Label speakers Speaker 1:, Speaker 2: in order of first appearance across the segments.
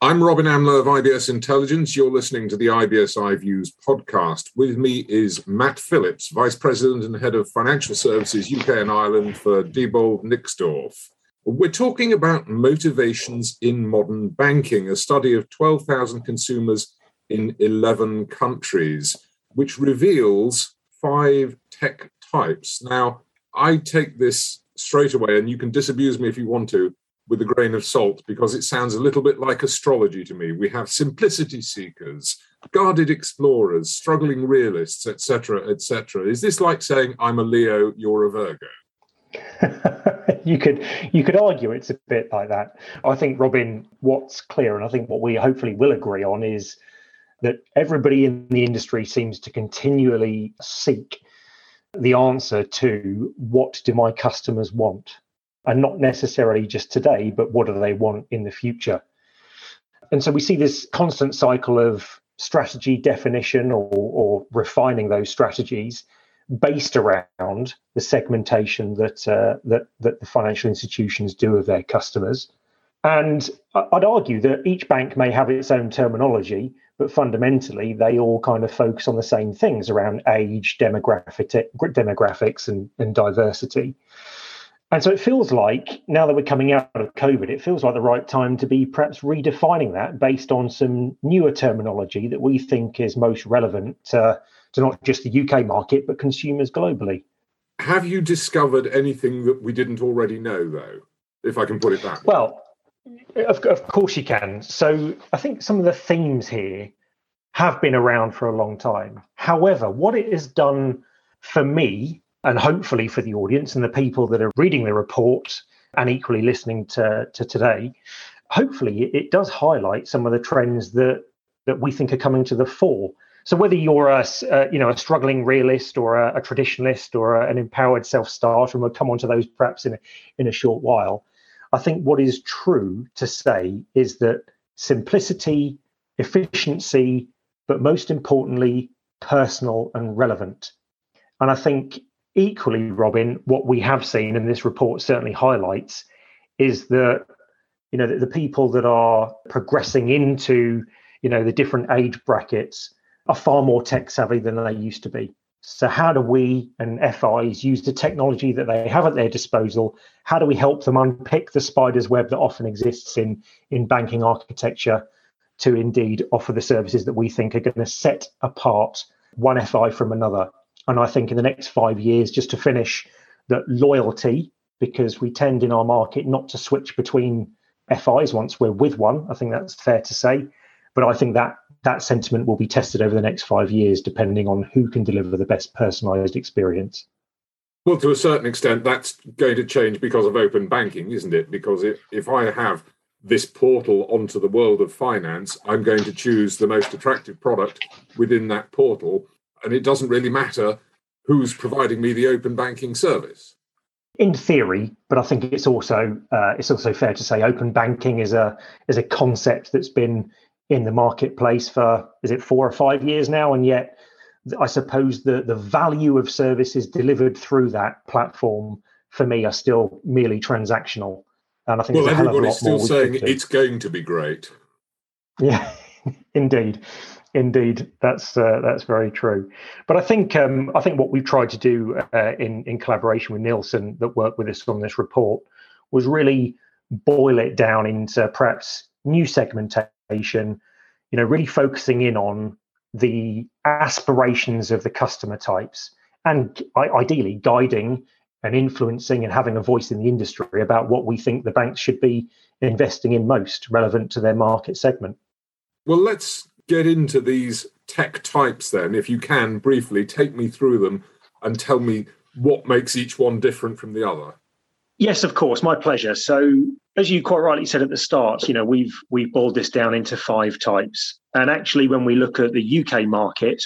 Speaker 1: I'm Robin Amlôt of IBS Intelligence. You're listening to the IBS iViews podcast. With me is Matt Phillips, Vice President and Head of Financial Services UK and Ireland for Diebold Nixdorf. We're talking about motivations in modern banking, a study of 12,000 consumers in 11 countries, which reveals five tech types. Now, I take this straight away, and you can disabuse me if you want to, with a grain of salt because it sounds a little bit like astrology to me. We have simplicity seekers, guarded explorers, struggling realists, etc., etc. Is this like saying I'm a Leo, you're a Virgo?
Speaker 2: you could you could argue it's a bit like that. I think Robin, what's clear, and I think what we hopefully will agree on is that everybody in the industry seems to continually seek the answer to what do my customers want and not necessarily just today, but what do they want in the future? And so we see this constant cycle of strategy definition or, or refining those strategies based around the segmentation that, uh, that that the financial institutions do of their customers. And I'd argue that each bank may have its own terminology, but fundamentally they all kind of focus on the same things around age, demographic, demographics, and, and diversity. And so it feels like now that we're coming out of COVID, it feels like the right time to be perhaps redefining that based on some newer terminology that we think is most relevant to, to not just the UK market, but consumers globally.
Speaker 1: Have you discovered anything that we didn't already know, though, if I can put it that way?
Speaker 2: Well, of, of course you can. So I think some of the themes here have been around for a long time. However, what it has done for me and hopefully for the audience and the people that are reading the report and equally listening to, to today, hopefully it does highlight some of the trends that that we think are coming to the fore. So whether you're a uh, you know a struggling realist or a, a traditionalist or a, an empowered self-starter, and we'll come on to those perhaps in a, in a short while. I think what is true to say is that simplicity, efficiency, but most importantly, personal and relevant. And I think equally, Robin, what we have seen, and this report certainly highlights, is that you know the, the people that are progressing into you know the different age brackets are far more tech savvy than they used to be. So how do we and FIs use the technology that they have at their disposal? How do we help them unpick the spider's web that often exists in in banking architecture to indeed offer the services that we think are going to set apart one FI from another? And I think in the next five years, just to finish, that loyalty, because we tend in our market not to switch between FIs once we're with one. I think that's fair to say. But I think that that sentiment will be tested over the next five years, depending on who can deliver the best personalized experience.
Speaker 1: Well, to a certain extent, that's going to change because of open banking, isn't it? Because if, if I have this portal onto the world of finance, I'm going to choose the most attractive product within that portal and it doesn't really matter who's providing me the open banking service.
Speaker 2: In theory, but I think it's also uh, it's also fair to say open banking is a is a concept that's been in the marketplace for is it four or five years now, and yet I suppose the the value of services delivered through that platform for me are still merely transactional.
Speaker 1: And I think well, everybody's still saying it's going to be great.
Speaker 2: Yeah, indeed. Indeed, that's uh, that's very true. But I think um, I think what we've tried to do uh, in in collaboration with Nielsen that worked with us on this report was really boil it down into perhaps new segmentation. You know, really focusing in on the aspirations of the customer types and ideally guiding and influencing and having a voice in the industry about what we think the banks should be investing in most relevant to their market segment.
Speaker 1: Well, let's get into these tech types then, if you can briefly take me through them and tell me what makes each one different from the other.
Speaker 2: Yes, of course, my pleasure. So, as you quite rightly said at the start, you know we've we've boiled this down into five types, and actually, when we look at the UK market,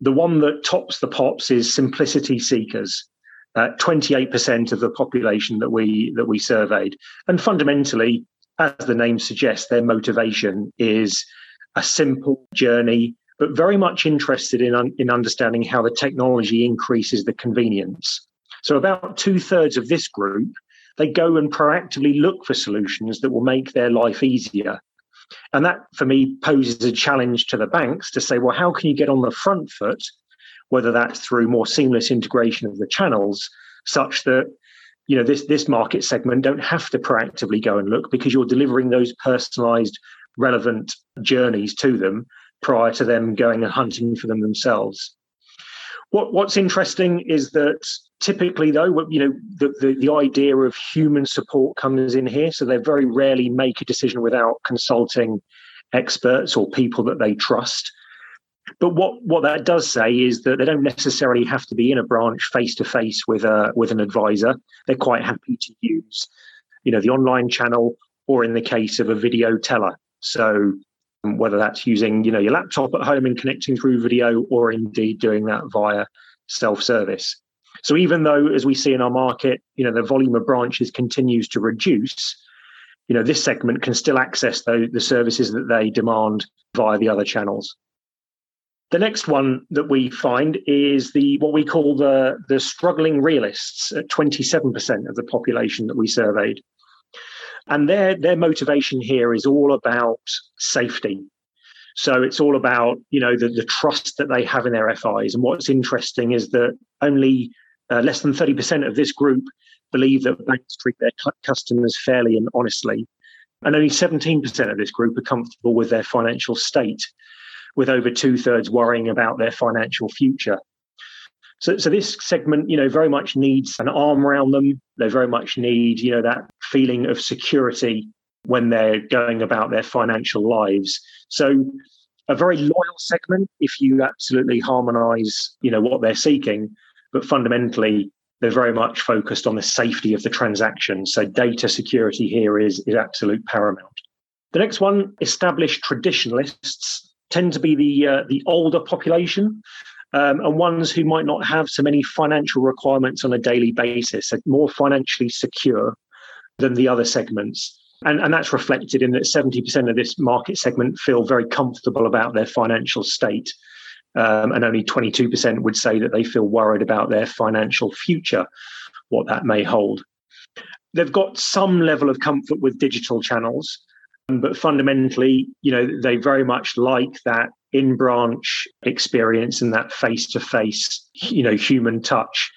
Speaker 2: the one that tops the pops is simplicity seekers. Uh, 28% of the population that we that we surveyed, and fundamentally, as the name suggests, their motivation is a simple journey, but very much interested in, in understanding how the technology increases the convenience. So, about two thirds of this group, they go and proactively look for solutions that will make their life easier. And that, for me, poses a challenge to the banks to say, well, how can you get on the front foot, whether that's through more seamless integration of the channels, such that you know this this market segment don't have to proactively go and look because you're delivering those personalized relevant journeys to them prior to them going and hunting for them themselves. What what's interesting is that typically though you know the, the, the idea of human support comes in here. So they very rarely make a decision without consulting experts or people that they trust. But what what that does say is that they don't necessarily have to be in a branch face to face with a with an advisor. They're quite happy to use you know the online channel or in the case of a video teller so um, whether that's using you know your laptop at home and connecting through video or indeed doing that via self-service. So even though as we see in our market you know the volume of branches continues to reduce you know this segment can still access the, the services that they demand via the other channels. The next one that we find is the what we call the the struggling realists at 27% of the population that we surveyed and their their motivation here is all about safety. So it's all about you know the, the trust that they have in their fis and what's interesting is that only uh, less than 30% of this group believe that banks treat their customers fairly and honestly. And only 17% of this group are comfortable with their financial state with over two thirds worrying about their financial future so, so this segment, you know, very much needs an arm around them. They very much need, you know, that feeling of security when they're going about their financial lives. So, a very loyal segment if you absolutely harmonize, you know, what they're seeking. But fundamentally, they're very much focused on the safety of the transaction. So, data security here is is absolute paramount. The next one, established traditionalists, tend to be the uh, the older population um, and ones who might not have so many financial requirements on a daily basis, are more financially secure than the other segments. And, and that's reflected in that 70% of this market segment feel very comfortable about their financial state. Um, and only 22% would say that they feel worried about their financial future, what that may hold. They've got some level of comfort with digital channels, but fundamentally, you know, they very much like that in branch experience and that face to face, you know, human touch.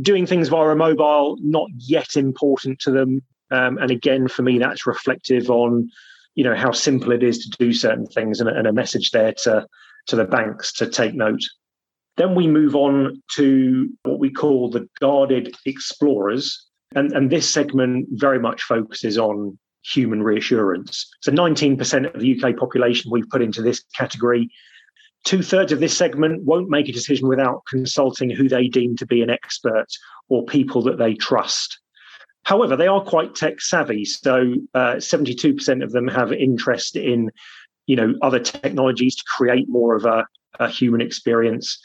Speaker 2: Doing things via a mobile, not yet important to them. Um, and again, for me, that's reflective on, you know, how simple it is to do certain things and, and a message there to, to the banks to take note. Then we move on to what we call the guarded explorers. And, and this segment very much focuses on human reassurance. So 19% of the UK population we've put into this category. Two thirds of this segment won't make a decision without consulting who they deem to be an expert or people that they trust. However, they are quite tech savvy. So uh, 72% of them have interest in, you know, other technologies to create more of a, a human experience.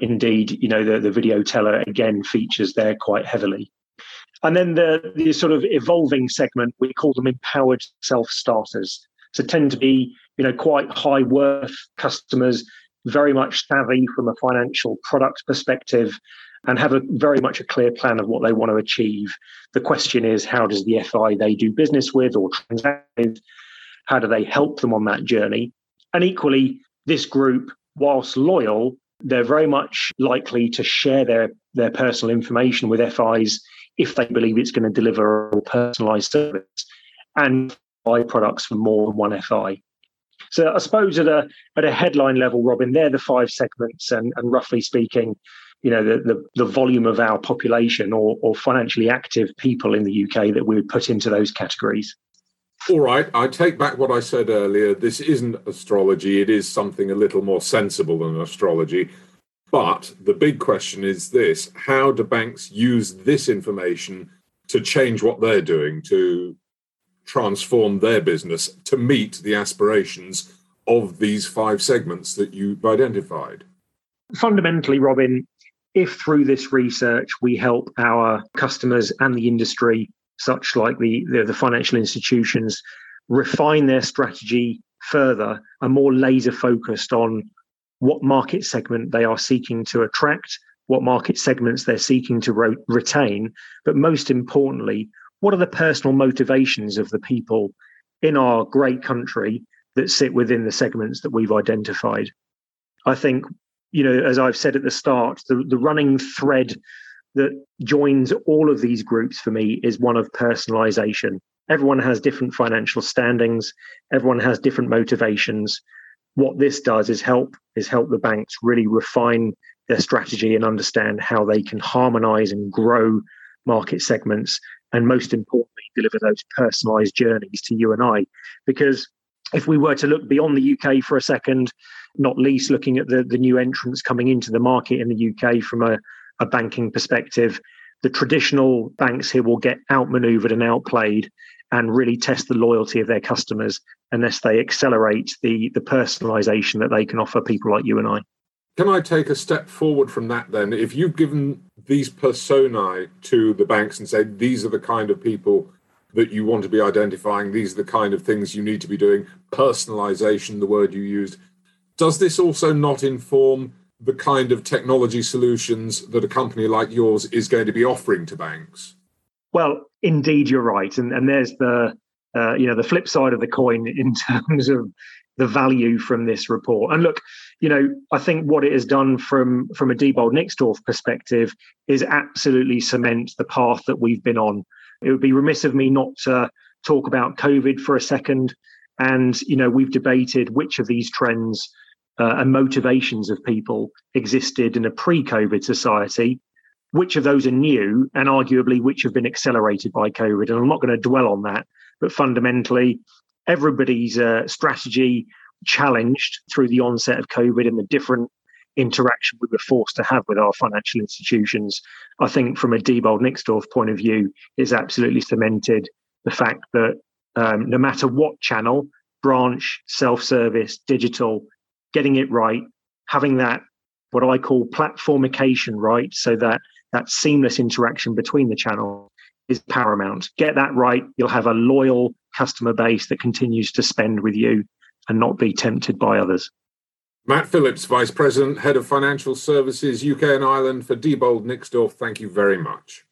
Speaker 2: Indeed, you know, the, the video teller again features there quite heavily. And then the, the sort of evolving segment, we call them empowered self starters. So tend to be, you know, quite high worth customers, very much savvy from a financial product perspective, and have a very much a clear plan of what they want to achieve. The question is, how does the FI they do business with or transact with, how do they help them on that journey? And equally, this group, whilst loyal, they're very much likely to share their, their personal information with FIs if they believe it's going to deliver a personalized service and buy products from more than one FI. So I suppose at a at a headline level, Robin, they're the five segments, and, and roughly speaking, you know, the, the, the volume of our population or, or financially active people in the UK that we would put into those categories.
Speaker 1: All right, I take back what I said earlier. This isn't astrology. It is something a little more sensible than astrology. But the big question is this how do banks use this information to change what they're doing, to transform their business to meet the aspirations of these five segments that you've identified?
Speaker 2: Fundamentally, Robin, if through this research we help our customers and the industry, such like the, the, the financial institutions, refine their strategy further and more laser focused on what market segment they are seeking to attract, what market segments they're seeking to retain, but most importantly, what are the personal motivations of the people in our great country that sit within the segments that we've identified. I think, you know, as I've said at the start, the, the running thread that joins all of these groups for me is one of personalization. Everyone has different financial standings, everyone has different motivations. What this does is help is help the banks really refine their strategy and understand how they can harmonize and grow market segments and most importantly deliver those personalized journeys to you and I. Because if we were to look beyond the UK for a second, not least looking at the, the new entrants coming into the market in the UK from a, a banking perspective, the traditional banks here will get outmaneuvered and outplayed and really test the loyalty of their customers unless they accelerate the, the personalization that they can offer people like you and I.
Speaker 1: Can I take a step forward from that then? If you've given these personae to the banks and say these are the kind of people that you want to be identifying, these are the kind of things you need to be doing, personalization, the word you used, does this also not inform the kind of technology solutions that a company like yours is going to be offering to banks?
Speaker 2: Well, indeed, you're right, and and there's the uh, you know the flip side of the coin in terms of the value from this report. And look, you know, I think what it has done from from a Diebold Nixdorf perspective is absolutely cement the path that we've been on. It would be remiss of me not to talk about COVID for a second. And you know, we've debated which of these trends uh, and motivations of people existed in a pre-COVID society. Which of those are new, and arguably which have been accelerated by COVID? And I'm not going to dwell on that, but fundamentally, everybody's uh, strategy challenged through the onset of COVID and the different interaction we were forced to have with our financial institutions. I think from a Diebold Nixdorf point of view, is absolutely cemented the fact that um, no matter what channel, branch, self-service, digital, getting it right, having that what I call platformication right, so that that seamless interaction between the channel is paramount. Get that right, you'll have a loyal customer base that continues to spend with you and not be tempted by others.
Speaker 1: Matt Phillips, Vice President, Head of Financial Services UK and Ireland for Diebold Nixdorf, thank you very much.